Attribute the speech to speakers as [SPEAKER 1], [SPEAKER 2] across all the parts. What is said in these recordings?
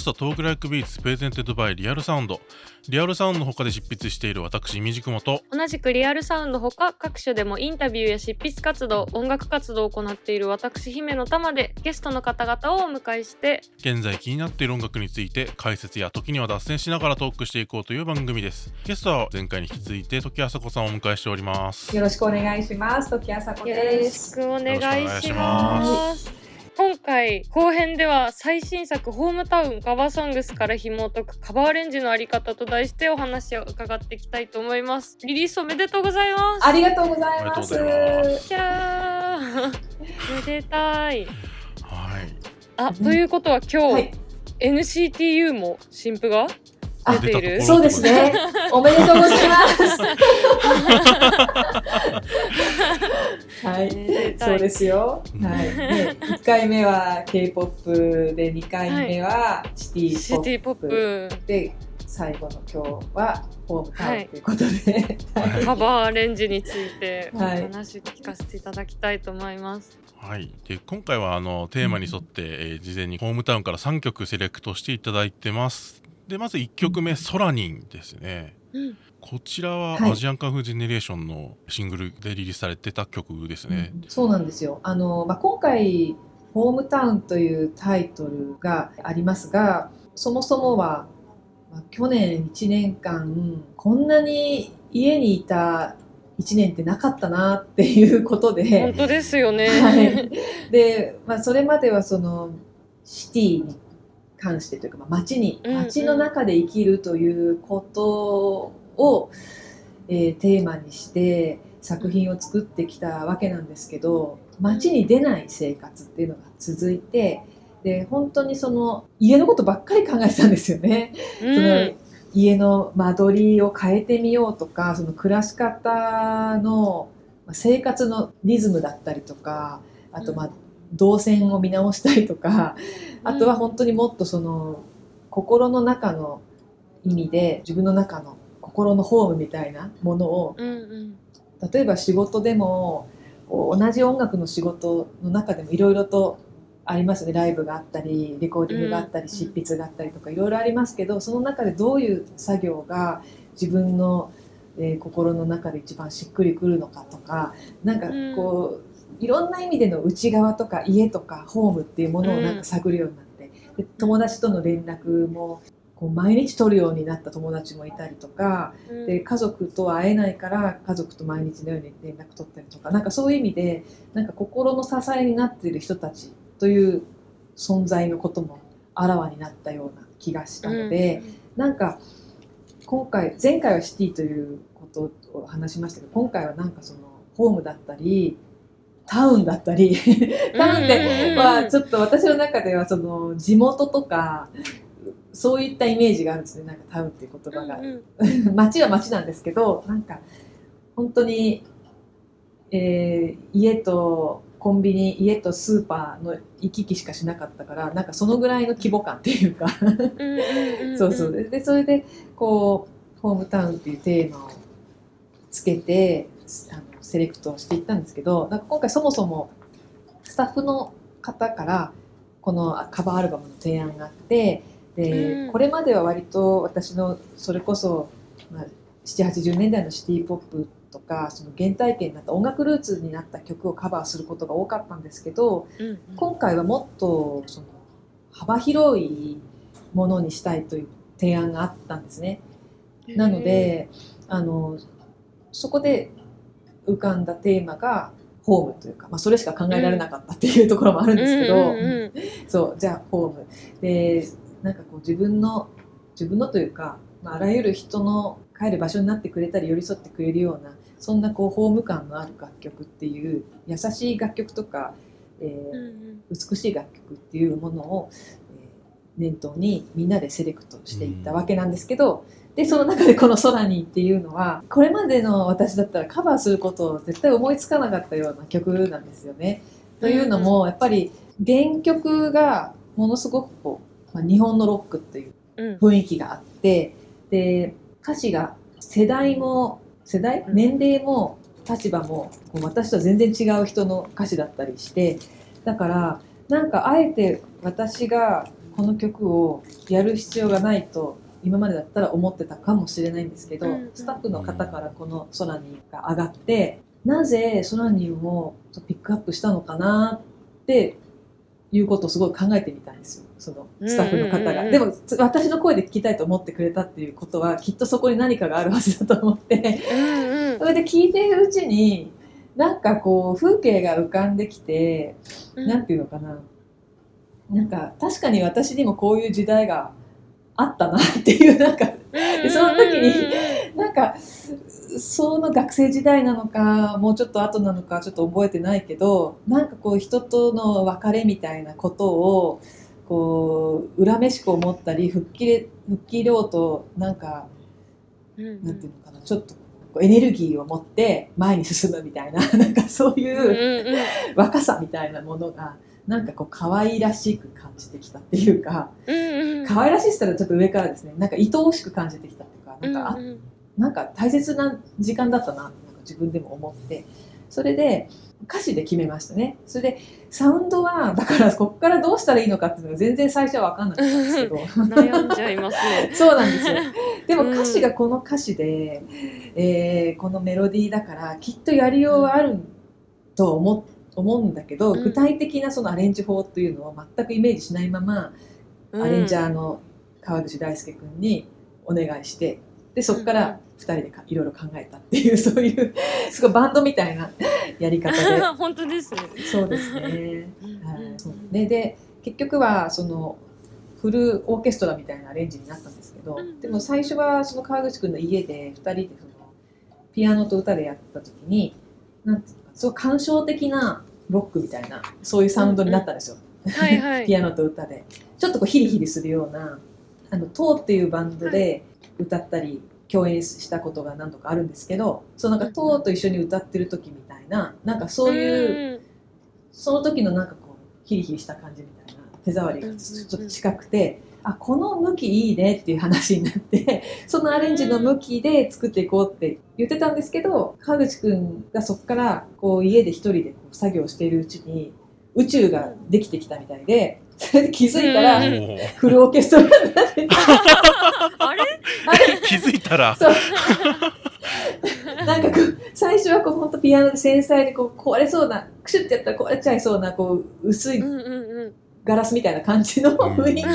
[SPEAKER 1] スト Talk Like Beats presented by Real Sound。リアルサウンドの他で執筆している私みじくもと
[SPEAKER 2] 同じくリアルサウンドほか各所でもインタビューや執筆活動音楽活動を行っている私姫乃たまでゲストの方々をお迎えして
[SPEAKER 1] 現在気になっている音楽について解説や時には脱線しながらトークしていこうという番組です。ゲストは前回に引き続いて土岐麻子さんをお迎えしております。
[SPEAKER 3] よろしくお願いします。土岐麻子
[SPEAKER 2] よろし
[SPEAKER 3] です。
[SPEAKER 2] くお願いします今回後編では最新作「ホームタウンカバーソングス」から紐解くカバーアレンジのあり方と題してお話を伺っていきたいと思いますリリースおめでとうございます
[SPEAKER 3] ありがとうございます。
[SPEAKER 1] ありがとうございま
[SPEAKER 2] キャーめでたい
[SPEAKER 1] はい
[SPEAKER 2] あということは今日、
[SPEAKER 3] はい
[SPEAKER 2] NCTU も新譜が
[SPEAKER 3] あ
[SPEAKER 2] 出ている？
[SPEAKER 3] そうですね。おめでとうございます。はい。
[SPEAKER 2] たい。
[SPEAKER 3] そうですよ。
[SPEAKER 1] うん。
[SPEAKER 3] はい。ね、一回目は K-POP で、二回目はシテ
[SPEAKER 2] シティ
[SPEAKER 3] ィポップ。
[SPEAKER 2] ポップ。
[SPEAKER 3] で、最後の今日はホームタウンということで、
[SPEAKER 1] はい。
[SPEAKER 2] カバーアレンジについてお
[SPEAKER 3] はい。
[SPEAKER 2] 話聞かせていただきたいと思います。
[SPEAKER 1] はい、で今回はあのテーマに沿って、えー事前にホームタウンから3曲セレクトしていただいてます。でまず1曲目「ソラニン」ですね。
[SPEAKER 2] うん、
[SPEAKER 1] こちらは
[SPEAKER 3] はい。
[SPEAKER 1] アジアンカンフージェネレーションのシングルでリリースされてた曲ですね、
[SPEAKER 3] そうなんですよ。あの、まあ、今回、ホームタウンというタイトルがありますが、そもそもは、まあ、去年1年間、こんなに家にいた1年ってなかったなっていうことで。
[SPEAKER 2] 本、当ですよね。
[SPEAKER 3] はい。で、まあ、それまではその、シティに関してというか、まあ、街に、
[SPEAKER 2] うんうん。
[SPEAKER 3] 街の中で生きるということを、えーテーマにして作品を作ってきたわけなんですけど街に出ない生活っていうのが続いてで本当にその家のことばっかり考えてたんですよね。
[SPEAKER 2] うん
[SPEAKER 3] その家の間取りを変えてみようとかその暮らし方のまあ生活のリズムだったりとかあとまあ動線を見直したりとかあとは本当にもっとその心の中の意味で自分の中の心のホームみたいなものを
[SPEAKER 2] うんうん。
[SPEAKER 3] 例えば仕事でも同じ音楽の仕事の中でもいろいろとありますよね。ライブがあったりレコーディングがあった
[SPEAKER 2] うん
[SPEAKER 3] り執筆があったりとかいろいろありますけどその中でどういう作業が自分の、えー心の中で一番しっくりくるのかとかなんかこういろんな意味での内側とか家とかホームっていうものをなんか探るようになってで友達との連絡もこう毎日取るようになった友達もいたりとか
[SPEAKER 2] うん。
[SPEAKER 3] で家族とは会えないから家族と毎日のように連絡取ったりとかなんかそういう意味でなんか心の支えになっている人たちという存在のこともあらわになったような気がしたので、なんか今回前回はシティということを話しましたけど今回はなんかそのホームだったりタウンだったりタウンってはちょっと私の中ではその地元とかそういったイメージがあるんですね。なんかタウンっていう言葉が。
[SPEAKER 2] うんうん。
[SPEAKER 3] 街は街なんですけどなんか本当に、えー家とコンビニ家とスーパーの行き来しかしなかったからなんかそのぐらいの規模感っていうか。そうそう。ででそれでこうホームタウンっていうテーマをつけてあのセレクトしていったんですけどなんか今回そもそもスタッフの方からこのカバーアルバムの提案があってで、
[SPEAKER 2] うん。
[SPEAKER 3] これまでは割と私のそれこそ、まあ、780年代のシティ・ポップとかその原体験になった音楽ルーツになった曲をカバーすることが多かったんですけど
[SPEAKER 2] うん
[SPEAKER 3] 今回はもっとその幅広いものにしたいという提案があったんですね。なのであのそこで浮かんだテーマがホームというか、まあ、それしか考えられなかったっていうところもあるんですけど、
[SPEAKER 2] うんうんうん。
[SPEAKER 3] そうじゃあホーム。でなんかこう自分の自分のというか、まあ、あらゆる人の帰る場所になってくれたり寄り添ってくれるようなそんなこうホーム感のある楽曲っていう優しい楽曲とか、えー
[SPEAKER 2] うんうん
[SPEAKER 3] 美しい楽曲っていうものを、えー念頭にみんなでセレクトしていったわけなんですけど、でその中でこの「空に」っていうのはこれまでの私だったらカバーすることを絶対思いつかなかったような曲なんですよね。というのもやっぱり原曲がものすごくこう、まあ、日本のロックっていう
[SPEAKER 2] うん。
[SPEAKER 3] 雰囲気があってで歌詞が世代も世代？
[SPEAKER 2] うん。
[SPEAKER 3] 年齢も立場もこう私とは全然違う人の歌詞だったりしてだからなんかあえて私がこの曲をやる必要がないと今までだったら思ってたかもしれないんですけど、
[SPEAKER 2] うん
[SPEAKER 3] スタッフの方からこのソラニンが上がってなぜソラニンをピックアップしたのかなっていうことをすごい考えてみたんですよ。そのスタッフの方が。でもつ私の声で聞きたいと思ってくれたっていうことはきっとそこに何かがあるはずだと思って。
[SPEAKER 2] うんうん。
[SPEAKER 3] それで聞いているうちになんかこう風景が浮かんできて
[SPEAKER 2] うん。
[SPEAKER 3] なんていうのかな。なんか、確かに私にもこういう時代があったなっていう、なんか、
[SPEAKER 2] で
[SPEAKER 3] その時になんか、その学生時代なのか、もうちょっと後なのか、ちょっと覚えてないけど、なんかこう、人との別れみたいなことを、こう、恨めしく思ったり、吹っ切れ、吹っ切ろうと、なんか、なんていうのかな、ちょっと、エネルギーを持って前に進むみたいな、なんかそういう、
[SPEAKER 2] うんうん。
[SPEAKER 3] 若さみたいなものがなんかこう可愛らしく感じてきたっていうか
[SPEAKER 2] うんうん。
[SPEAKER 3] 可愛らしいしたらちょっと上からですね。なんか愛おしく感じてきたっていうかなんか,、あ
[SPEAKER 2] うんうん
[SPEAKER 3] なんか大切な時間だったななんか自分でも思ってそれで歌詞で決めましたね。それでサウンドはだから こっからどうしたらいいのかっていうのが全然最初は分かんなかったんですけど。
[SPEAKER 2] 悩んじゃいますね。
[SPEAKER 3] そうなんですよ。でも
[SPEAKER 2] うん。
[SPEAKER 3] 歌詞がこの歌詞で、えーこのメロディーだからきっとやりようはあると思思うんだけど、
[SPEAKER 2] うん。
[SPEAKER 3] 具体的なそのアレンジ法っていうのを全くイメージしないまま、アレンジャーの川口大輔君にお願いしてでそこから2人でかいろいろ考えたっていう そういうすごいバンドみたいな やり方で。
[SPEAKER 2] 本当ですね。
[SPEAKER 3] そうですね。はいそうね。で結局はそのフルオーケストラみたいなアレンジになったんですけど、
[SPEAKER 2] うん
[SPEAKER 3] でも最初はその川口君の家で2人でそのピアノと歌でやった時になんていうのかすごい感傷的なロックみたいなそういうサウンドになったんですよ、
[SPEAKER 2] はいはい。
[SPEAKER 3] ピアノと歌で。ちょっとこうヒリヒリするようなあのトーっていうバンドで歌ったり共演したことが何度かあるんですけどそうなんかトーと一緒に歌ってる時みたいななんかそういう、
[SPEAKER 2] うん。
[SPEAKER 3] その時のなんかこうヒリヒリした感じみたいな手触りがちょっと近くて、あこの向きいいねっていう話になってそのアレンジの向きで作っていこうって言ってたんですけど川口くんがそこからこう家で一人でこう作業しているうちに宇宙ができてきたみたいでそれで気づいたらフルオーケストラになってて。
[SPEAKER 2] あれ？
[SPEAKER 3] あれ？
[SPEAKER 1] 気づいたら。
[SPEAKER 3] そう。なんかこう最初はこう本当ピアノで繊細でこう壊れそうなクシュってやったら壊れちゃいそうなこう薄い
[SPEAKER 2] うんうんうん。
[SPEAKER 3] ガラスみたいな感じの雰囲気の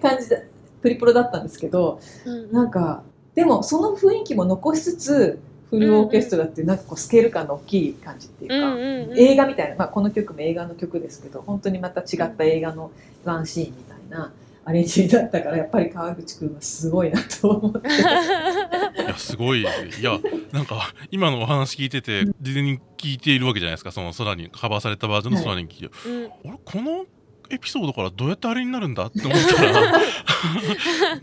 [SPEAKER 3] 感じだプリプロだったんですけど
[SPEAKER 2] うん。
[SPEAKER 3] なんかでもその雰囲気も残しつつフルオーケストラってなんかこうスケール感の大きい感じっていうか、
[SPEAKER 2] うんうんうん。
[SPEAKER 3] 映画みたいな、まあ、この曲も映画の曲ですけど本当にまた違った映画のワンシーンみたいなアレンジだったからやっぱり川口くんはすごいなと思って。
[SPEAKER 1] いやすごい。いやなんか今のお話聞いてて事前に聞いているわけじゃないですかその空にカバーされたバージョンの空に聞いて、
[SPEAKER 2] うん。
[SPEAKER 1] あれこのエピソードからどうやってあれになるんだって思ったら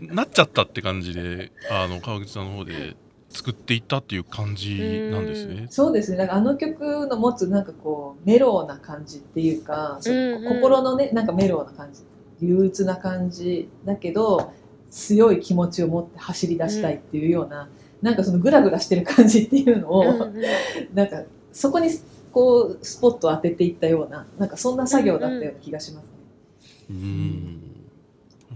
[SPEAKER 1] なっちゃったって感じであの川口さんの方で作っていったっていう感じなんですね。
[SPEAKER 3] そうですね。なんかあの曲の持つなんかこうメローな感じっていうか、そう
[SPEAKER 2] うんうん。
[SPEAKER 3] 心のねなんかメローな感じ、憂鬱な感じだけど強い気持ちを持って走り出したいっていうような、なんかそのグラグラしてる感じっていうのを、
[SPEAKER 2] うんうん。
[SPEAKER 3] なんかそこにこうスポットを当てていったようななんかそんな作業だったような気がしますね。
[SPEAKER 1] うん。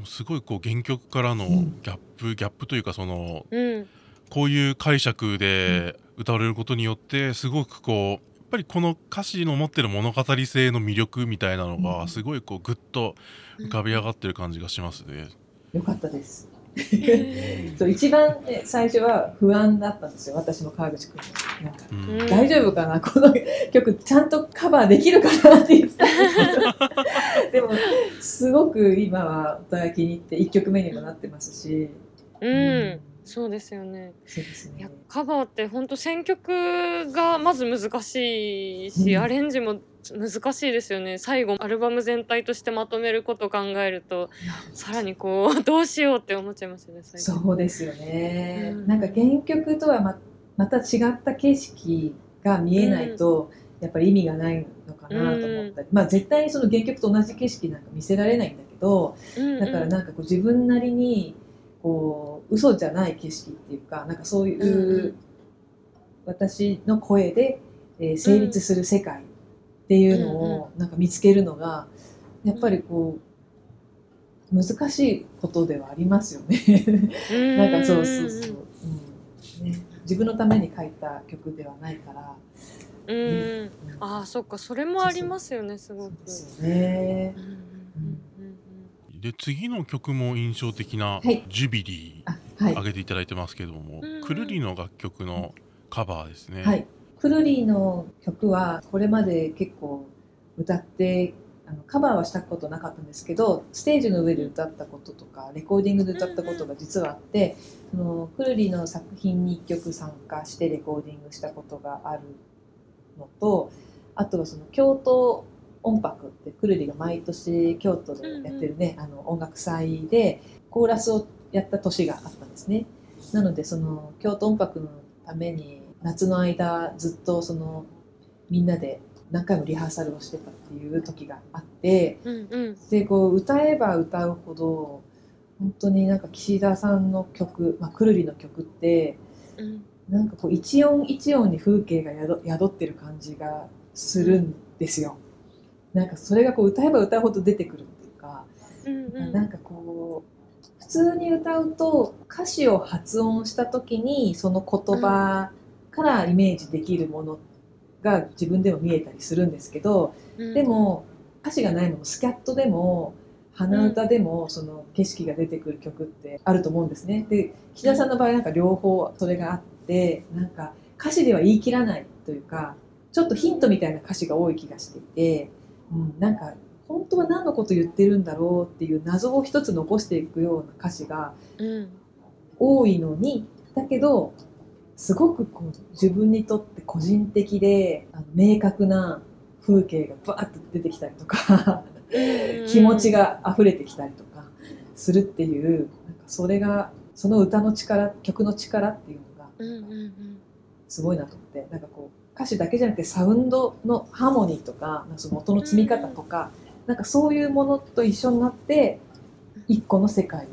[SPEAKER 1] すごいこう原曲からの
[SPEAKER 3] うん。
[SPEAKER 1] ギャップ、ギャップというかその
[SPEAKER 2] うん
[SPEAKER 1] こういう解釈で歌われることによってすごくこうやっぱりこの歌詞の持ってる物語性の魅力みたいなの
[SPEAKER 3] うん
[SPEAKER 1] がすごいこうグッと浮かび上がってる感じがしますね。
[SPEAKER 3] よかったです。そう一番、ね、最初は不安だったんですよ。私も川口君なんか
[SPEAKER 1] うん
[SPEAKER 2] うん。
[SPEAKER 3] 大丈夫かな？この曲ちゃんとカバーできるかなって言ってたんですけど。でもすごく今はお互い気に入って1曲目にもなってますし。
[SPEAKER 2] うんそうですよね。
[SPEAKER 3] そうです
[SPEAKER 2] いや
[SPEAKER 3] ね
[SPEAKER 2] カバーって本当選曲がまず難しいし、
[SPEAKER 3] うん。
[SPEAKER 2] アレンジも難しいですよね。最後アルバム全体としてまとめることを考えるとさらにこう どうしようって思っちゃいますよね
[SPEAKER 3] そうですよね、
[SPEAKER 2] うん。
[SPEAKER 3] なんか原曲とはままた違った景色が見えないと、やっぱり意味がないのかなと思ったり、まあ絶対にその原曲と同じ景色なんか見せられないんだけど、
[SPEAKER 2] うんうん。
[SPEAKER 3] だからなんかこう自分なりにこう嘘じゃない景色っていうかなんかそういう、私の声で、えー成立する世界っていうのをなんか見つけるのがやっぱりこう難しいことではありますよね。なんかそうそうそう、うん。ね、自分のために書いた曲ではないから。
[SPEAKER 2] うん。うん。
[SPEAKER 3] うん
[SPEAKER 2] ああそっか。それもありますよねすごく。
[SPEAKER 3] ですよね。
[SPEAKER 2] う。ん
[SPEAKER 1] で次の曲も印象的な
[SPEAKER 3] はい「
[SPEAKER 1] ジュビリ
[SPEAKER 3] あ
[SPEAKER 1] ー」
[SPEAKER 3] はい。
[SPEAKER 1] 上げていただいてますけども、くるりの楽曲のカバーですね。
[SPEAKER 3] はい、クルリーの曲はこれまで結構歌ってあのカバーはしたことなかったんですけどステージの上で歌ったこととかレコーディングで歌ったことが実はあって、そのクルリーの作品に1曲参加してレコーディングしたことがあるのとあとはその京都音楽ってくるりが毎年京都でやってるね、あの音楽祭でコーラスをやった年があったんですね。なのでその京都音楽のために夏の間ずっとそのみんなで何回もリハーサルをしてたっていう時があって
[SPEAKER 2] うんうん
[SPEAKER 3] でこう歌えば歌うほど本当になんか岸田さんの曲、まあ、くるりの曲って
[SPEAKER 2] うん
[SPEAKER 3] なんかこう一音一音に風景が宿宿ってる感じがするんですよ。なんかそれがこう歌えば歌うほど出てくるっていうか、
[SPEAKER 2] うんうん。
[SPEAKER 3] なんかこう普通に歌うと歌詞を発音した時にその言葉からイメージできるものが自分でも見えたりするんですけど、
[SPEAKER 2] うん。
[SPEAKER 3] でも歌詞がないのもスキャットでも鼻歌でもその景色が出てくる曲ってあると思うんですね。で岸田さんの場合なんか両方それがあってなんか歌詞では言い切らないというかちょっとヒントみたいな歌詞が多い気がしていて、うん、なんか本当は何のこと言ってるんだろうっていう謎を一つ残していくような歌詞が
[SPEAKER 2] うん。
[SPEAKER 3] 多いのにだけどすごくこう自分にとって個人的であの明確な風景がバーッと出てきたりとか気持ちが溢れてきたりとかするっていうなんかそれがその歌の力曲の力っていうのがすごいなと思ってなんかこう歌詞だけじゃなくてサウンドのハーモニーとかなんかその音の積み方とか、なんかそういうものと一緒になって一個の世界を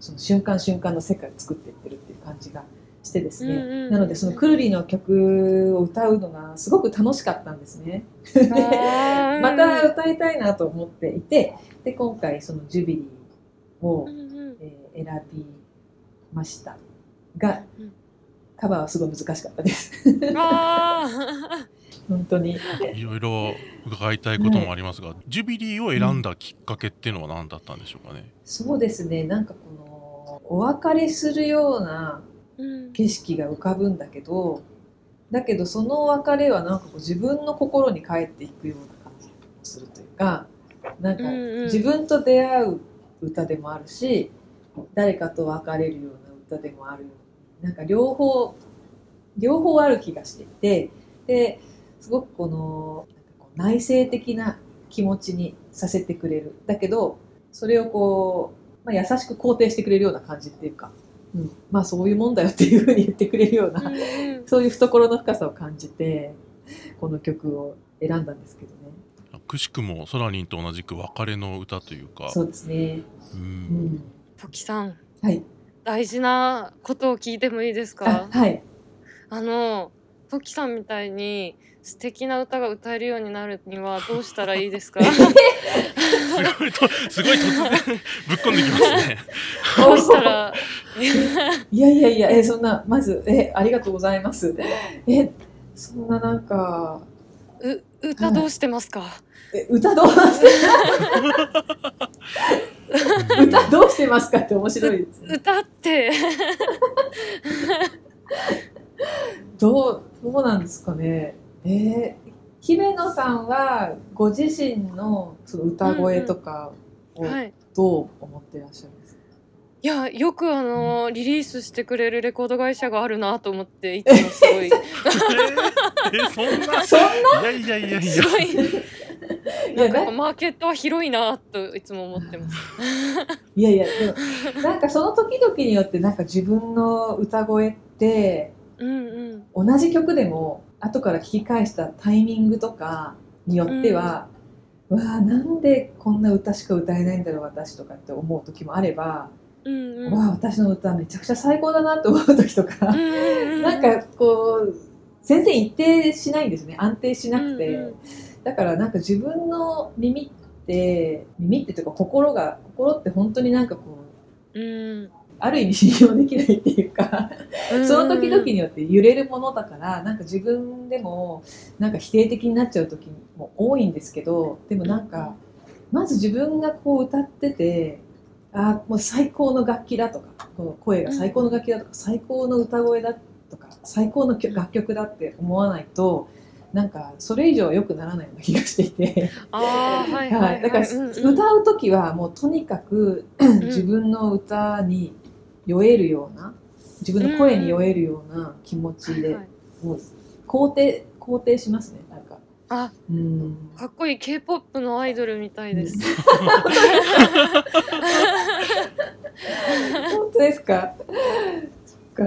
[SPEAKER 3] その瞬間瞬間の世界を作っていってるっていう感じがしてですね、
[SPEAKER 2] うんうんうん
[SPEAKER 3] なのでそのくるりの曲を歌うのがすごく楽しかったんですね。
[SPEAKER 2] あー。
[SPEAKER 3] また歌いたいなと思っていてで今回その「ジュビリーを」
[SPEAKER 2] うんうん。
[SPEAKER 3] えー選びましたが
[SPEAKER 2] うん
[SPEAKER 3] カバーはすごい難しかったです。
[SPEAKER 2] あ
[SPEAKER 3] 本当に。
[SPEAKER 1] いろいろ伺いたいこともありますが、ジュビリーを選んだきっかけっていうのは何だったんでしょうかね？
[SPEAKER 3] そうですね。なんかこのお別れするような景色が浮かぶんだけどだけどそのお別れはなんかこう自分の心に帰っていくような感じがするというかなんか
[SPEAKER 2] うんうん。
[SPEAKER 3] 自分と出会う歌でもあるし誰かと別れるような歌でもあるようななんか両方両方ある気がしていてですごくこのなんかこう内省的な気持ちにさせてくれる。だけどそれをこう、まあ、優しく肯定してくれるような感じっていうか、うん、まあそういうもんだよっていうふうに言ってくれるような、
[SPEAKER 2] うんうん。
[SPEAKER 3] そういう懐の深さを感じてこの曲を選んだんですけどね。
[SPEAKER 1] くしくもソラニンと同じく別れの歌というか。
[SPEAKER 3] そうですね、
[SPEAKER 1] う
[SPEAKER 3] うんん、
[SPEAKER 2] トキさん。
[SPEAKER 3] はい
[SPEAKER 2] 大事なことを聞いてもいいです
[SPEAKER 3] あ
[SPEAKER 2] か
[SPEAKER 3] はい。
[SPEAKER 2] あのトキさんみたいに素敵な歌が歌えるようになるにはどうしたらいいですか？
[SPEAKER 1] すごいとすごい突然ぶっこんできますね。
[SPEAKER 2] どうしたら？
[SPEAKER 3] いやいやいや、え、そんな、まず、え、ありがとうございます。え、そんななんか、
[SPEAKER 2] う歌どうしてますか、
[SPEAKER 3] え歌どうして、歌どう してますかって面白いですね。
[SPEAKER 2] 歌って。
[SPEAKER 3] どう、どうなんですかね。えー、姫野さんは、ご自身のその歌声とかを
[SPEAKER 2] はい。
[SPEAKER 3] どう思ってらっしゃるんですか、
[SPEAKER 2] いやよくあのリリースしてくれるレコード会社があるなと思っていつもすごい。
[SPEAKER 1] えーえそんな？
[SPEAKER 3] そん
[SPEAKER 1] いやいやいやいや。
[SPEAKER 2] い。
[SPEAKER 3] や
[SPEAKER 2] なんか
[SPEAKER 3] な
[SPEAKER 2] マーケットは広いなといつも思ってます。
[SPEAKER 3] いやいや、でも、なんかその時々によって、なんか自分の歌声って、
[SPEAKER 2] うんうん。
[SPEAKER 3] 同じ曲でも後から聞き返したタイミングとかによっては、うわあなんでこんな歌しか歌えないんだろう私とかって思う時もあれば、
[SPEAKER 2] うんうん。
[SPEAKER 3] わあ私の歌めちゃくちゃ最高だなって思う時とか、
[SPEAKER 2] うんうんうん。
[SPEAKER 3] なんかこう全然一定しないんですね。安定しなくて、
[SPEAKER 2] うんうん
[SPEAKER 3] だからなんか自分の耳って耳ってというか心が心って本当になんかこう
[SPEAKER 2] うん。
[SPEAKER 3] ある意味信用できないっていうかその時々によって揺れるものだからなんか自分でもなんか否定的になっちゃう時も多いんですけどでもなんかまず自分がこう歌っててあもう最高の楽器だとかこの声が最高の楽器だとか最高の歌声だとか最高の曲楽曲だって思わないとなんかそれ以上は良くならないような気がしていて。
[SPEAKER 2] はいは
[SPEAKER 3] はい。い、だから、歌う時はもうとにかく自分の歌に酔えるような自分の声に酔えるような気持ちで、もう肯定肯定しますねなんか。
[SPEAKER 2] あ
[SPEAKER 3] うん。
[SPEAKER 2] かっこいい。K-POP のアイドルみたいです。
[SPEAKER 3] 本当ですか？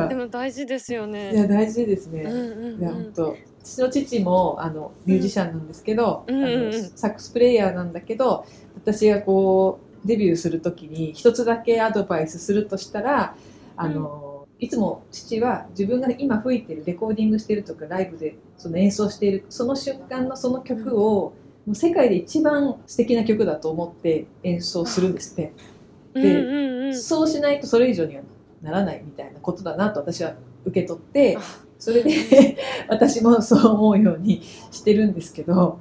[SPEAKER 2] でも大事ですよ
[SPEAKER 3] い
[SPEAKER 2] ね。
[SPEAKER 3] や大事ですね、
[SPEAKER 2] うんうん
[SPEAKER 3] いや
[SPEAKER 2] うん。
[SPEAKER 3] 本当私の父もあのミュージシャンなんですけど、
[SPEAKER 2] うんうんうん
[SPEAKER 3] あのサックスプレイヤーなんだけど私がこうデビューする時に一つだけアドバイスするとしたらあの、いつも父は自分が今吹いてるレコーディングしてるとかライブでその演奏しているその瞬間のその曲を、もう世界で一番素敵な曲だと思って演奏するんですって。
[SPEAKER 2] うんうんうん。
[SPEAKER 3] そうしないとそれ以上にはならないみたいなことだなと私は受け取って
[SPEAKER 2] あ
[SPEAKER 3] それで 私もそう思うようにしてるんですけど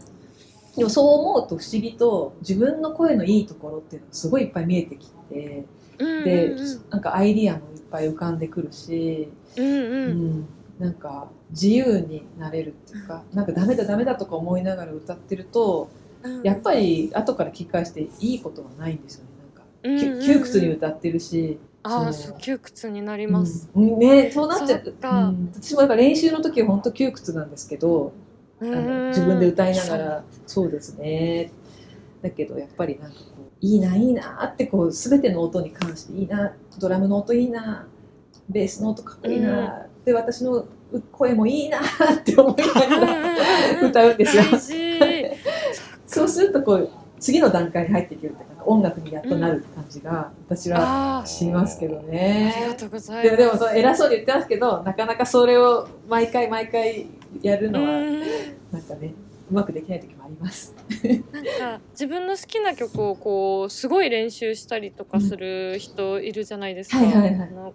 [SPEAKER 3] でもそう思うと不思議と自分の声のいいところっていうのがすごいいっぱい見えてきて
[SPEAKER 2] うん
[SPEAKER 3] で
[SPEAKER 2] うんうん
[SPEAKER 3] なんかアイディアもいっぱい浮かんでくるし、
[SPEAKER 2] うん
[SPEAKER 3] う
[SPEAKER 2] うん
[SPEAKER 3] ん、なんか自由になれるっていうかなんかダメだダメだとか思いながら歌ってると
[SPEAKER 2] うん。
[SPEAKER 3] やっぱり後から聞き返していいことはないんですよねなんか
[SPEAKER 2] うんうんうん
[SPEAKER 3] き窮屈に歌ってるし。
[SPEAKER 2] ああ、
[SPEAKER 3] そう。
[SPEAKER 2] 窮屈になります。
[SPEAKER 3] うん、ねそうなっちゃう。
[SPEAKER 2] か。
[SPEAKER 3] うん。私もだから練習の時は本当窮屈なんですけど、あの自分で歌いながらそうですね。だけどやっぱりなんかこういいないいなってこう全ての音に関していいなドラムの音いいなベースの音かっこいいな、で私の声もいいなって思いながら歌うんですよ。そうするとこう次の段階に入っていけるってか音楽にやっとなる感じが私はしますけど
[SPEAKER 2] あり
[SPEAKER 3] ね。
[SPEAKER 2] がとうござい
[SPEAKER 3] で
[SPEAKER 2] ます。
[SPEAKER 3] もでもその偉そうに言ってますけどなかなかそれを毎回毎回やるのは
[SPEAKER 2] うん
[SPEAKER 3] なんかねうまくできない時もあります。
[SPEAKER 2] なんか自分の好きな曲をこうすごい練習したりとかする人いるじゃないですか。
[SPEAKER 3] はいはいはい
[SPEAKER 2] あの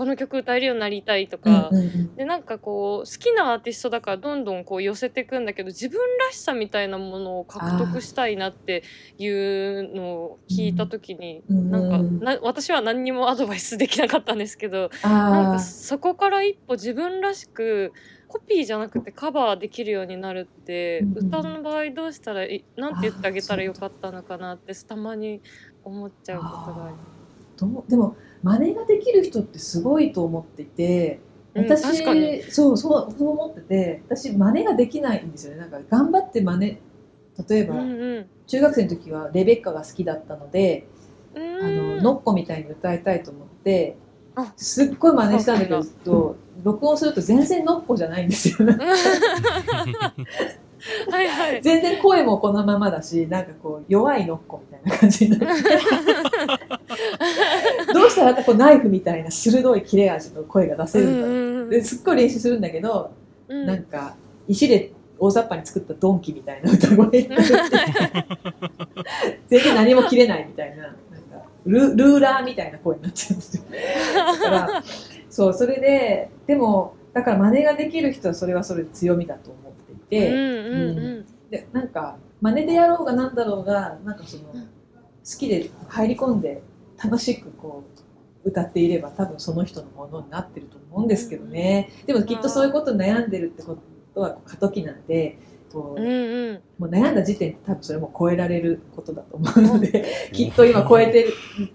[SPEAKER 2] この曲歌えるようになりたいとか。
[SPEAKER 3] うんうんうん。
[SPEAKER 2] でなんかこう好きなアーティストだからどんどんこう寄せていくんだけど自分らしさみたいなものを獲得したいなっていうのを聞いた時に、
[SPEAKER 3] うん
[SPEAKER 2] なんか私は何にもアドバイスできなかったんですけど
[SPEAKER 3] あ
[SPEAKER 2] なん
[SPEAKER 3] ー
[SPEAKER 2] かそこから一歩自分らしくコピーじゃなくてカバーできるようになるって、
[SPEAKER 3] うんうん。
[SPEAKER 2] 歌の場合どうしたらいなんて言ってあげたらよかったのかなってたまに思っちゃうことがある。
[SPEAKER 3] どうでも真似ができる人ってすごいと思っていて
[SPEAKER 2] うん
[SPEAKER 3] 私、
[SPEAKER 2] 確かに。
[SPEAKER 3] そうそうそう思ってて私真似ができないんですよね。なんか頑張って真似。例えば、
[SPEAKER 2] うんうん。
[SPEAKER 3] 中学生の時はレベッカが好きだったので、
[SPEAKER 2] う
[SPEAKER 3] あのノッコみたいに歌いたいと思って
[SPEAKER 2] あ
[SPEAKER 3] すっごい真似したんだけど録音すると全然ノッコじゃないんですよね
[SPEAKER 2] はいはい。
[SPEAKER 3] 全然声もこのままだしなんかこう弱いノッコみたいな感じになって。どうしたらこうナイフみたいな鋭い切れ味の声が出せるんだろう。
[SPEAKER 2] うん
[SPEAKER 3] ですっごい練習するんだけど、
[SPEAKER 2] うん。
[SPEAKER 3] なんか石で大雑把に作ったドンキみたいな歌声全然何も切れないみたいななんかルルーラーみたいな声になっちゃうんですよ。だからそうそれででもだから真似ができる人はそれはそれで強みだと思っていて、
[SPEAKER 2] うんうん。うん。
[SPEAKER 3] でなんか真似でやろうがなんだろうがなんかその
[SPEAKER 2] うん。
[SPEAKER 3] 好きで入り込んで楽しくこう歌っていれば多分その人のものになってると思うんですけどね、でもきっとそういうことに悩んでるってことは過渡期なんでこう
[SPEAKER 2] うんうん。
[SPEAKER 3] もう悩んだ時点で多分それも超えられることだと思うので きっと今超えてる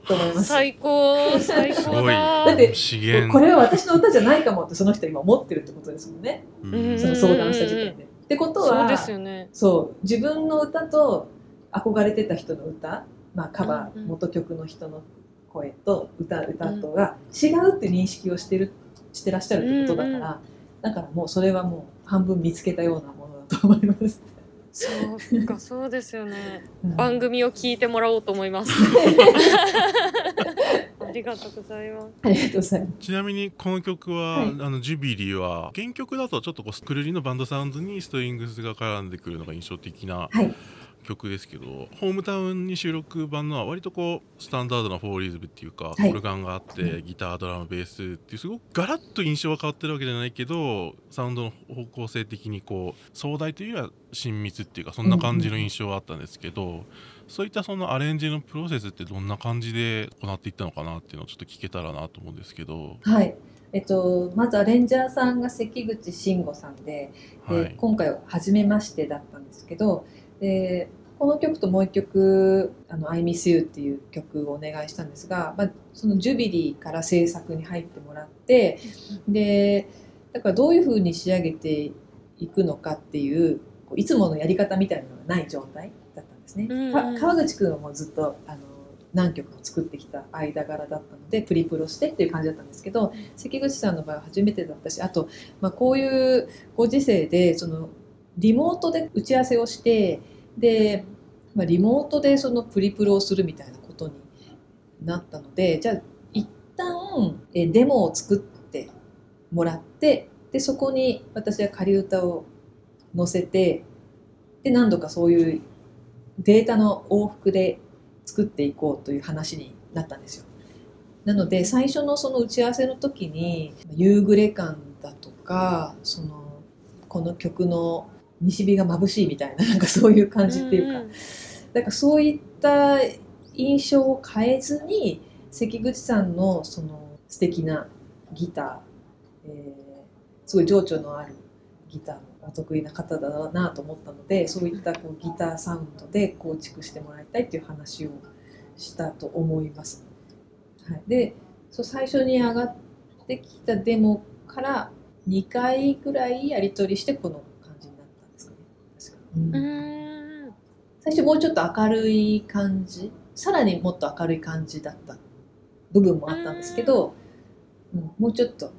[SPEAKER 3] と思います。
[SPEAKER 2] 最高最高だ。
[SPEAKER 3] だってこれは私の歌じゃないかもってその人今思ってるってことですもんね。
[SPEAKER 1] うん。
[SPEAKER 3] その相談した時点で。ってこと
[SPEAKER 2] そう
[SPEAKER 3] は
[SPEAKER 2] ですよね。
[SPEAKER 3] そう自分の歌と憧れてた人の歌、まあ、カバー、
[SPEAKER 2] うんうん。
[SPEAKER 3] 元曲の人の声と歌歌とが違うって認識をしてるしてらっしゃるってことだから、
[SPEAKER 2] うんうん。
[SPEAKER 3] だからもうそれはもう半分見つけたようなものだと思います。
[SPEAKER 2] そうかそうですよね。
[SPEAKER 3] うん。
[SPEAKER 2] 番組を聞いてもらおうと思います。あ りがとうございます。
[SPEAKER 3] ありがとうございます。
[SPEAKER 1] ちなみにこの曲は、
[SPEAKER 3] はい。
[SPEAKER 1] あのジュビリーは原曲だとちょっとこうくるりのバンドサウンドにストリングスが絡んでくるのが印象的な
[SPEAKER 3] はい、
[SPEAKER 1] 曲ですけどホームタウンに収録版のは割とこうスタンダードなフォーリズムっていうか、
[SPEAKER 3] はい
[SPEAKER 1] オルガンがあってギタードラムベースっていうすごくガラッと印象は変わってるわけじゃないけどサウンドの方向性的にこう壮大というよりは親密っていうかそんな感じの印象はあったんですけど、そういったそのアレンジのプロセスってどんな感じで行っていったのかなっていうのをちょっと聞けたらなと思うんですけど。
[SPEAKER 3] はい。えっと、まずアレンジャーさんが関口慎吾さんで、で
[SPEAKER 1] はい、
[SPEAKER 3] 今回は初めましてだったんですけどでこの曲ともう一曲「あの I Miss You」っていう曲をお願いしたんですが、まあ、そのジュビリーから制作に入ってもらってでだからどういうふうに仕上げていくのかっていういつものやり方みたいなのがない状態だったんですね。
[SPEAKER 2] うんうん
[SPEAKER 3] か川口くんはもうずっとあの何曲も作ってきた間柄だったのでプリプロしてっていう感じだったんですけど関口さんの場合は初めてだったしあと、まあ、こういうご時世でそのリモートで打ち合わせをしてで、まあ、リモートでそのプリプロをするみたいなことになったのでじゃあ一旦えデモを作ってもらってでそこに私は仮歌を載せてで何度かそういうデータの往復で作っていこうという話になったんですよ。なので最初のその打ち合わせの時に夕暮れ感だとかそのこの曲の西日が眩しいみたいな なんかそういう感じっていうか、
[SPEAKER 2] んん。
[SPEAKER 3] だからそういった印象を変えずに関口さんのその素敵なギター、えーすごい情緒のあるギターが得意な方だなと思ったのでそういったこうギターサウンドで構築してもらいたいっていう話をしたと思います。はい、でそう最初に上がってきたデモから2回ぐらいやり取りしてこの感じになったんですかね。確かうん。最初もうちょっと明るい感じ。さらにもっと明るい感じだった部分もあったんですけど、うん、もうちょっと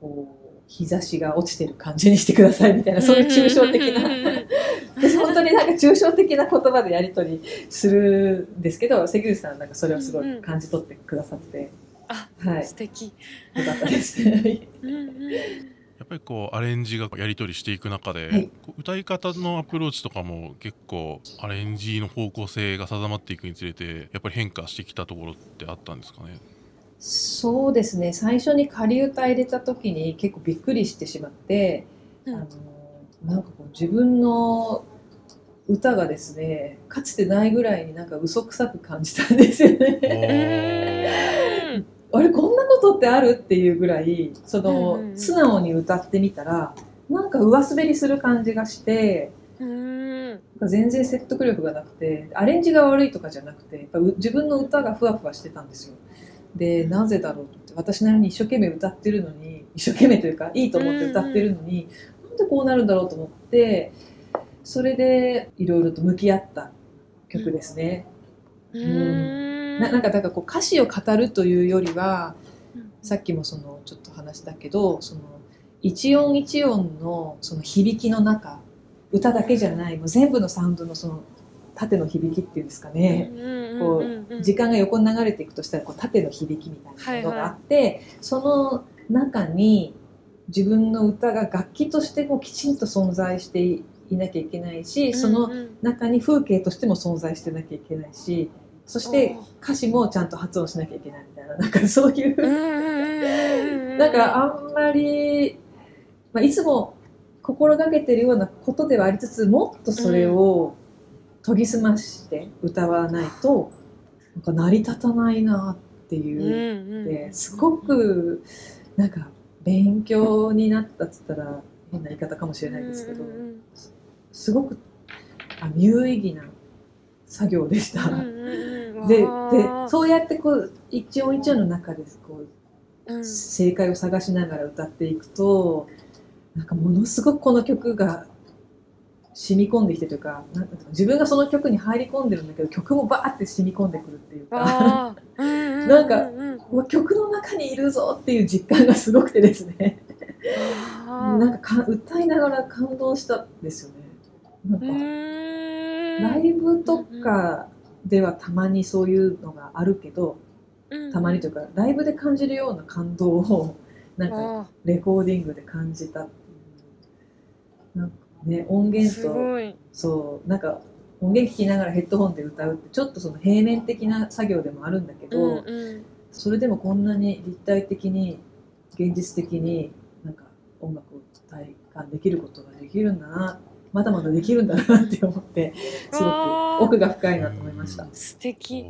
[SPEAKER 3] こう日差しが落ちてる感じにしてくださいみたいなそういう抽象的な。本当になんか抽象的な言葉でやり取りするんですけど関口さんはなんかそれをすごい感じ取ってくださって、
[SPEAKER 2] あ
[SPEAKER 3] はい。
[SPEAKER 2] 素敵。
[SPEAKER 3] よかったです。
[SPEAKER 2] うんうん
[SPEAKER 1] やっぱりこうアレンジがやり取りしていく中で、
[SPEAKER 3] はい。
[SPEAKER 1] 歌い方のアプローチとかも結構アレンジの方向性が定まっていくにつれてやっぱり変化してきたところってあったんですかね？
[SPEAKER 3] そうですね。最初に仮歌入れた時に結構びっくりしてしまって、
[SPEAKER 2] うん
[SPEAKER 3] あのなんかこう自分の歌がですねかつてないぐらいになんか嘘くさく感じたんですよ
[SPEAKER 1] お
[SPEAKER 3] ね。
[SPEAKER 1] ー
[SPEAKER 3] あれこんなことってある？っていうぐらいその、
[SPEAKER 2] うんうんうん
[SPEAKER 3] 素直に歌ってみたらなんか上滑りする感じがして全然説得力がなくてアレンジが悪いとかじゃなくてやっぱう自分の歌がふわふわしてたんですよ。でなぜだろうって私なりに一生懸命歌ってるのに一生懸命というかいいと思って歌ってるのに、なんでこうなるんだろうと思ってそれでいろいろと向き合った曲ですね。
[SPEAKER 2] うーん。
[SPEAKER 3] ななんかだからこう歌詞を語るというよりは
[SPEAKER 2] うん。
[SPEAKER 3] さっきもそのちょっと話したけどその一音一音のその響きの中歌だけじゃないもう全部のサウンドのその縦の響きっていうんですかね、こう時間が横に流れていくとしたらこう縦の響きみたいなものがあって、その中に自分の歌が楽器としてもきちんと存在していなきゃいけないし、その中に風景としても存在してなきゃいけないしそして歌詞もちゃんと発音しなきゃいけないみたいな。なんかそういう、だからあんまり、まあ、いつも心がけてるようなことではありつつもっとそれを研ぎ澄まして歌わないとなんか成り立たないなっていう。ですごくなんか勉強になったっつったら変な言い方かもしれないですけど、すごくあ有意義な作業でした。ででそうやってこう一音一音の中でこう正解を探しながら歌っていくとなんかものすごくこの曲が染み込んできてというかなんか自分がその曲に入り込んでるんだけど曲もバーって染み込んでくるっていうかなんかうわ曲の中にいるぞっていう実感がすごくてですね。なんかか歌いながら感動したんですよね。なんかライブとかではたまにそういうのがあるけどたまにというかライブで感じるような感動をなんかレコーディングで感じたなんかね音源とそうなんか音源聞きながらヘッドホンで歌うってちょっとその平面的な作業でもあるんだけど、
[SPEAKER 2] うんうん。
[SPEAKER 3] それでもこんなに立体的に現実的になんか音楽を体感できることができるんだなまだまだできるんだなって思ってすごく奥が深いなと思いました。
[SPEAKER 2] 素敵。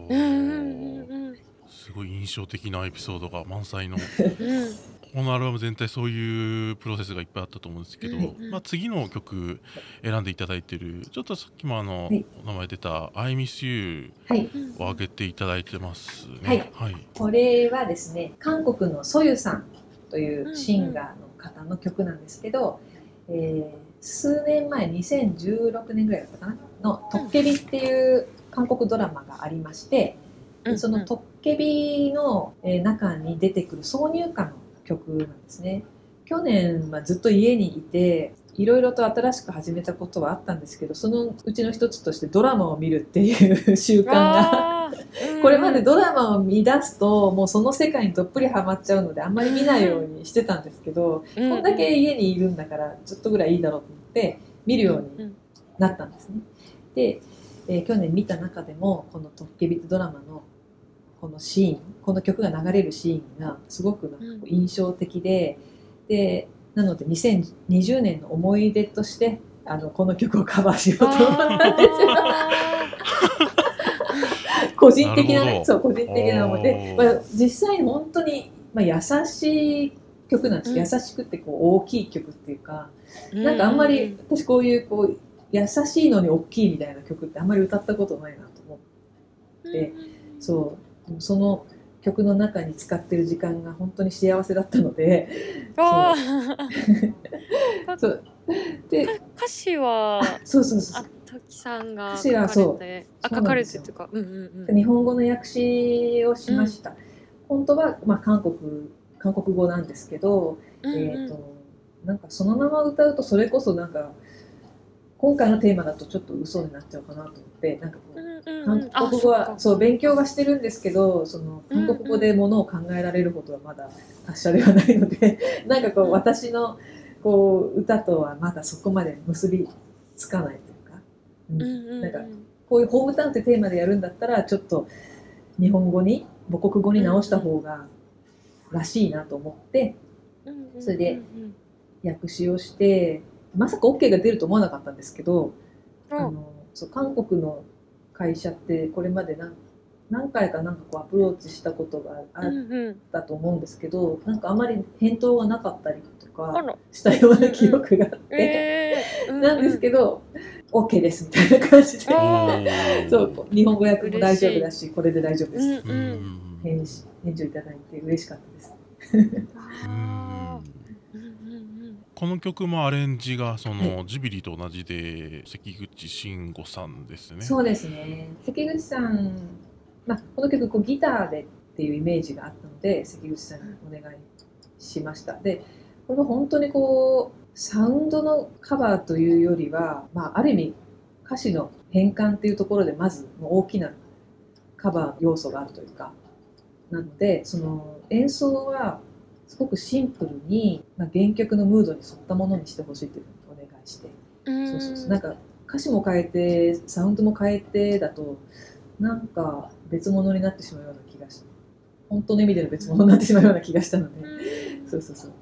[SPEAKER 1] すごい印象的なエピソードが満載の
[SPEAKER 2] うん。
[SPEAKER 1] このアルバム全体そういうプロセスがいっぱいあったと思うんですけど、
[SPEAKER 3] はい
[SPEAKER 1] まあ、次の曲選んでいただいてるちょっとさっきもあの、
[SPEAKER 3] はい。
[SPEAKER 1] お名前出た「I Miss You
[SPEAKER 3] はい、」
[SPEAKER 1] を挙げていただいてますね。
[SPEAKER 3] はい。
[SPEAKER 1] はい、
[SPEAKER 3] これはですね韓国のソユさんというシンガーの方の曲なんですけど、えー数年前2016年ぐらいだったかな？の「トッケビ」っていう韓国ドラマがありまして、
[SPEAKER 2] うん
[SPEAKER 3] そのトッケビのえー中に出てくる挿入歌の曲なんですね。去年はずっと家にいていろいろと新しく始めたことはあったんですけどそのうちの一つとしてドラマを見るっていう習慣が これまでドラマを見出すともうその世界にどっぷりハマっちゃうのであんまり見ないようにしてたんですけど、
[SPEAKER 2] うん。
[SPEAKER 3] こんだけ家にいるんだからちょっとぐらいいいだろうと思って見るようになったんですね。で、えー去年見た中でもこの「トッケビ」ってドラマのこのシーンこの曲が流れるシーンがすごくなんか印象的で、でなので2020年の思い出としてあのこの曲をカバーしようと思ったんですよ。
[SPEAKER 2] あ
[SPEAKER 3] 個人的なそう個人的な思いで、まあ、実際に本当に、まあ、優しい曲なんです、
[SPEAKER 2] うん。
[SPEAKER 3] 優しくってこう大きい曲っていうか、
[SPEAKER 2] ー
[SPEAKER 3] なんかあんま
[SPEAKER 2] う
[SPEAKER 3] り私こういうこう優しいのに大きいみたいな曲ってあんまり歌ったことないなと思って。でそう。その曲の中に使ってる時間が本当に幸せだったので。
[SPEAKER 2] あ
[SPEAKER 3] そう。で
[SPEAKER 2] ー歌詞は
[SPEAKER 3] そうそうそ
[SPEAKER 2] あ時さんが書か
[SPEAKER 3] はそう。
[SPEAKER 2] れてあ書かれてっていうかうんうん
[SPEAKER 3] う日本語の訳詞をしました、本当は、まあ、韓国韓国語なんですけど、
[SPEAKER 2] うん
[SPEAKER 3] えー、となんかそのまま歌うとそれこそなんか今回のテーマだとちょっと嘘になっちゃうかなと思ってなんかこう
[SPEAKER 2] うんうんうん
[SPEAKER 3] 韓国語は
[SPEAKER 2] あ
[SPEAKER 3] そう勉強はしてるんですけどその韓国語でものを考えられるほどはまだ達者ではないので なんかこう私のこう歌とはまだそこまで結びつかないというか、うん。なんかこういうホームタウンってテーマでやるんだったらちょっと日本語に母国語に直した方がらしいなと思ってそれで訳詞をしてまさか OK が出ると思わなかったんですけど、
[SPEAKER 2] うん。
[SPEAKER 3] あのそう韓国の会社ってこれまで何何回かなんかこうアプローチしたことがあっ
[SPEAKER 2] うんうん
[SPEAKER 3] たと思うんですけど、なんかあまり返答がなかったりと
[SPEAKER 2] あ
[SPEAKER 3] から。
[SPEAKER 2] した
[SPEAKER 3] ような記憶があって、
[SPEAKER 2] えー。
[SPEAKER 3] なんです
[SPEAKER 2] ど
[SPEAKER 3] けど、OK ですみたいな感じで、そう日本語訳も大丈夫だしこれで大丈夫です、
[SPEAKER 2] うん
[SPEAKER 1] う
[SPEAKER 2] うんん。
[SPEAKER 3] 返事返事をいただいて嬉しかったです。
[SPEAKER 1] この曲もアレンジがその、ジュビリと同じで関口慎吾さんですね。
[SPEAKER 3] そうですね。関口さん、まあ、この曲こうギターでっていうイメージがあったので関口さんにお願いしました。でこれは本当にこうサウンドのカバーというよりは、まあ、ある意味歌詞の変換っていうところでまず大きなカバー要素があるというか。なのでその演奏はすごくシンプルに、まあ、原曲のムードに沿ったものにしてほしいというふうにお願いして。
[SPEAKER 2] うん。
[SPEAKER 3] そうそうそう。なんか歌詞も変えてサウンドも変えてだとなんか別物になってしまうような気がして本当の意味での別物になってしまうような気がしたので、そうそう。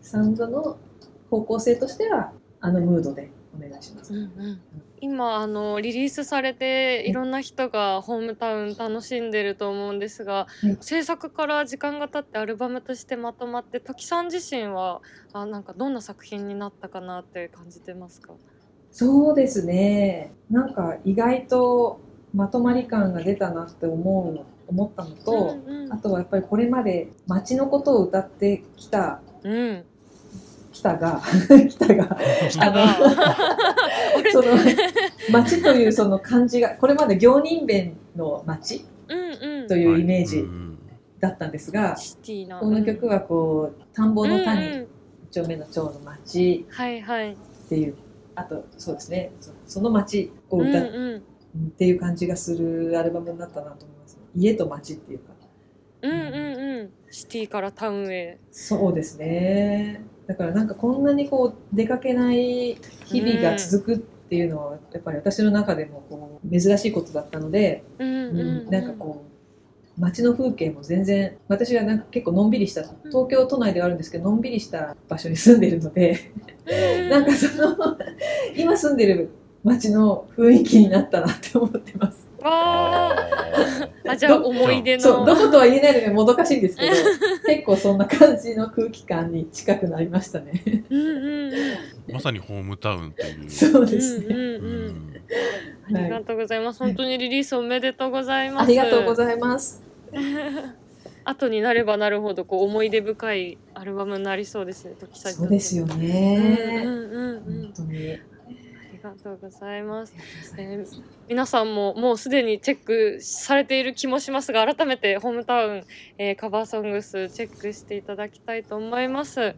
[SPEAKER 3] サウンドの方向性としてはあのムードでお願いします、
[SPEAKER 2] うんうん。今あのリリースされてい。ろんな人がホームタウン楽しんでると思うんですが、
[SPEAKER 3] はい。
[SPEAKER 2] 制作から時間が経ってアルバムとしてまとまって時さん自身はあなんかどんな作品になったかなって感じてますか？
[SPEAKER 3] そうですね。なんか意外とまとまり感が出たなって思うの思ったのと、
[SPEAKER 2] うんうん。
[SPEAKER 3] あとはやっぱりこれまで街のことを歌ってきた
[SPEAKER 2] うん、
[SPEAKER 3] 北が 北が
[SPEAKER 2] 下が。俺
[SPEAKER 3] その町というその漢字がこれまで行人弁の町というイメージ
[SPEAKER 1] うん
[SPEAKER 3] だったんですが、
[SPEAKER 2] シティな
[SPEAKER 3] この曲はこう田んぼの谷、一丁目の町の町
[SPEAKER 2] はいはい。
[SPEAKER 3] っていうあとそうですねそその町を
[SPEAKER 2] うん
[SPEAKER 3] 歌っ
[SPEAKER 2] うん。
[SPEAKER 3] っていう感じがするアルバムになったなと思います、家と町っていうか。
[SPEAKER 2] うんうんうん。シティからタウンへ。
[SPEAKER 3] そうですねだからなんかこんなにこう出かけない日々が続くっていうのはやっぱり私の中でもこう珍しいことだったので、
[SPEAKER 2] うんうんうん。
[SPEAKER 3] なんかこう街の風景も全然私はなんか結構のんびりした東京都内ではあるんですけどのんびりした場所に住んでるので
[SPEAKER 2] うん。
[SPEAKER 3] なんかその今住んでる街の雰囲気になったなって思ってます。
[SPEAKER 2] あじゃあ思い出の
[SPEAKER 3] そうどことは言えないのでもどかしいんですけど 結構そんな感じの空気感に近くなりましたね。
[SPEAKER 2] うん
[SPEAKER 1] まさにホームタウンという。
[SPEAKER 3] そうですね。
[SPEAKER 2] うんうんありがとうございます。本当にリリースおめでとうございます。
[SPEAKER 3] ありがとうございます。
[SPEAKER 2] 後になればなるほどこう思い出深いアルバムになりそうですね。時
[SPEAKER 3] そうですよ
[SPEAKER 2] うん
[SPEAKER 3] ね。
[SPEAKER 2] うんうんうん
[SPEAKER 3] 本。当に。
[SPEAKER 2] ありがとうございます。えー皆さんももうすでにチェックされている気もしますが改めてホームタウン、えーカバーソングスチェックしていただきたいと思います。あ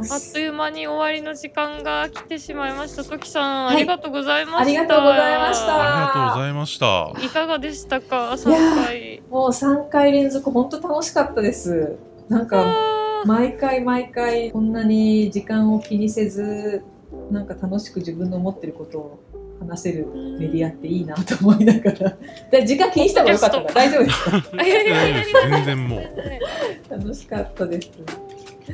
[SPEAKER 2] っ
[SPEAKER 3] す
[SPEAKER 2] と。いう間に終わりの時間が来てしまいました。トキさん、
[SPEAKER 3] はい
[SPEAKER 2] ありがとうございました。
[SPEAKER 3] ありがとうございました
[SPEAKER 1] ありがとうございました。
[SPEAKER 2] いかがでしたか、
[SPEAKER 3] いや
[SPEAKER 2] 三
[SPEAKER 3] ー
[SPEAKER 2] 回。
[SPEAKER 3] もう三回連続本当楽しかったです。なんか毎回毎回こんなに時間を気にせずなんか楽しく自分の思ってることを話せるメディアっていいなと思いながら。で時間気にした方がよかったから大丈夫ですか。
[SPEAKER 1] 全然もう。
[SPEAKER 2] ね
[SPEAKER 3] 楽しかったです。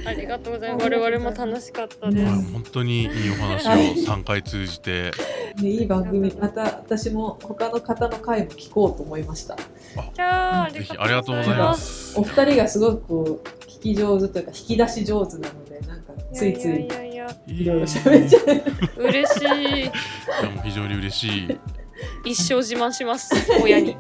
[SPEAKER 2] ありがとうございます。我々も楽しかったで
[SPEAKER 3] うん
[SPEAKER 2] す。
[SPEAKER 1] 本当にいいお話を3回通じて。
[SPEAKER 3] ね、いい番組また私も他の方の回も聞こうと思いました。
[SPEAKER 2] じゃあ、
[SPEAKER 1] ぜひありがとうございます。
[SPEAKER 3] お二人がすごくこう聞き上手というか引き出し上手なのでなんかついつい
[SPEAKER 2] いやいやいや、
[SPEAKER 3] いろいろ喋っちゃう。
[SPEAKER 2] 嬉しい。
[SPEAKER 1] いやもう非常に嬉しい。
[SPEAKER 2] 一生自慢します。親に。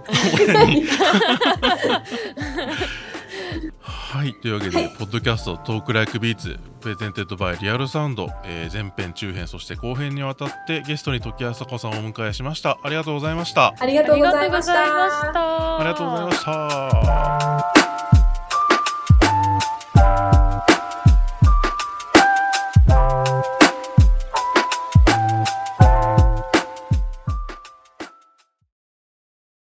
[SPEAKER 1] はい、というわけで、
[SPEAKER 3] はい
[SPEAKER 1] ポッドキャスト Talk Like Beats presented by Real Sound、えー前編中編そして後編にわたってゲストに土岐麻子さんをお迎えしましたありがとうございました
[SPEAKER 3] ありがとうございま
[SPEAKER 2] し。た。
[SPEAKER 1] ありがとうございました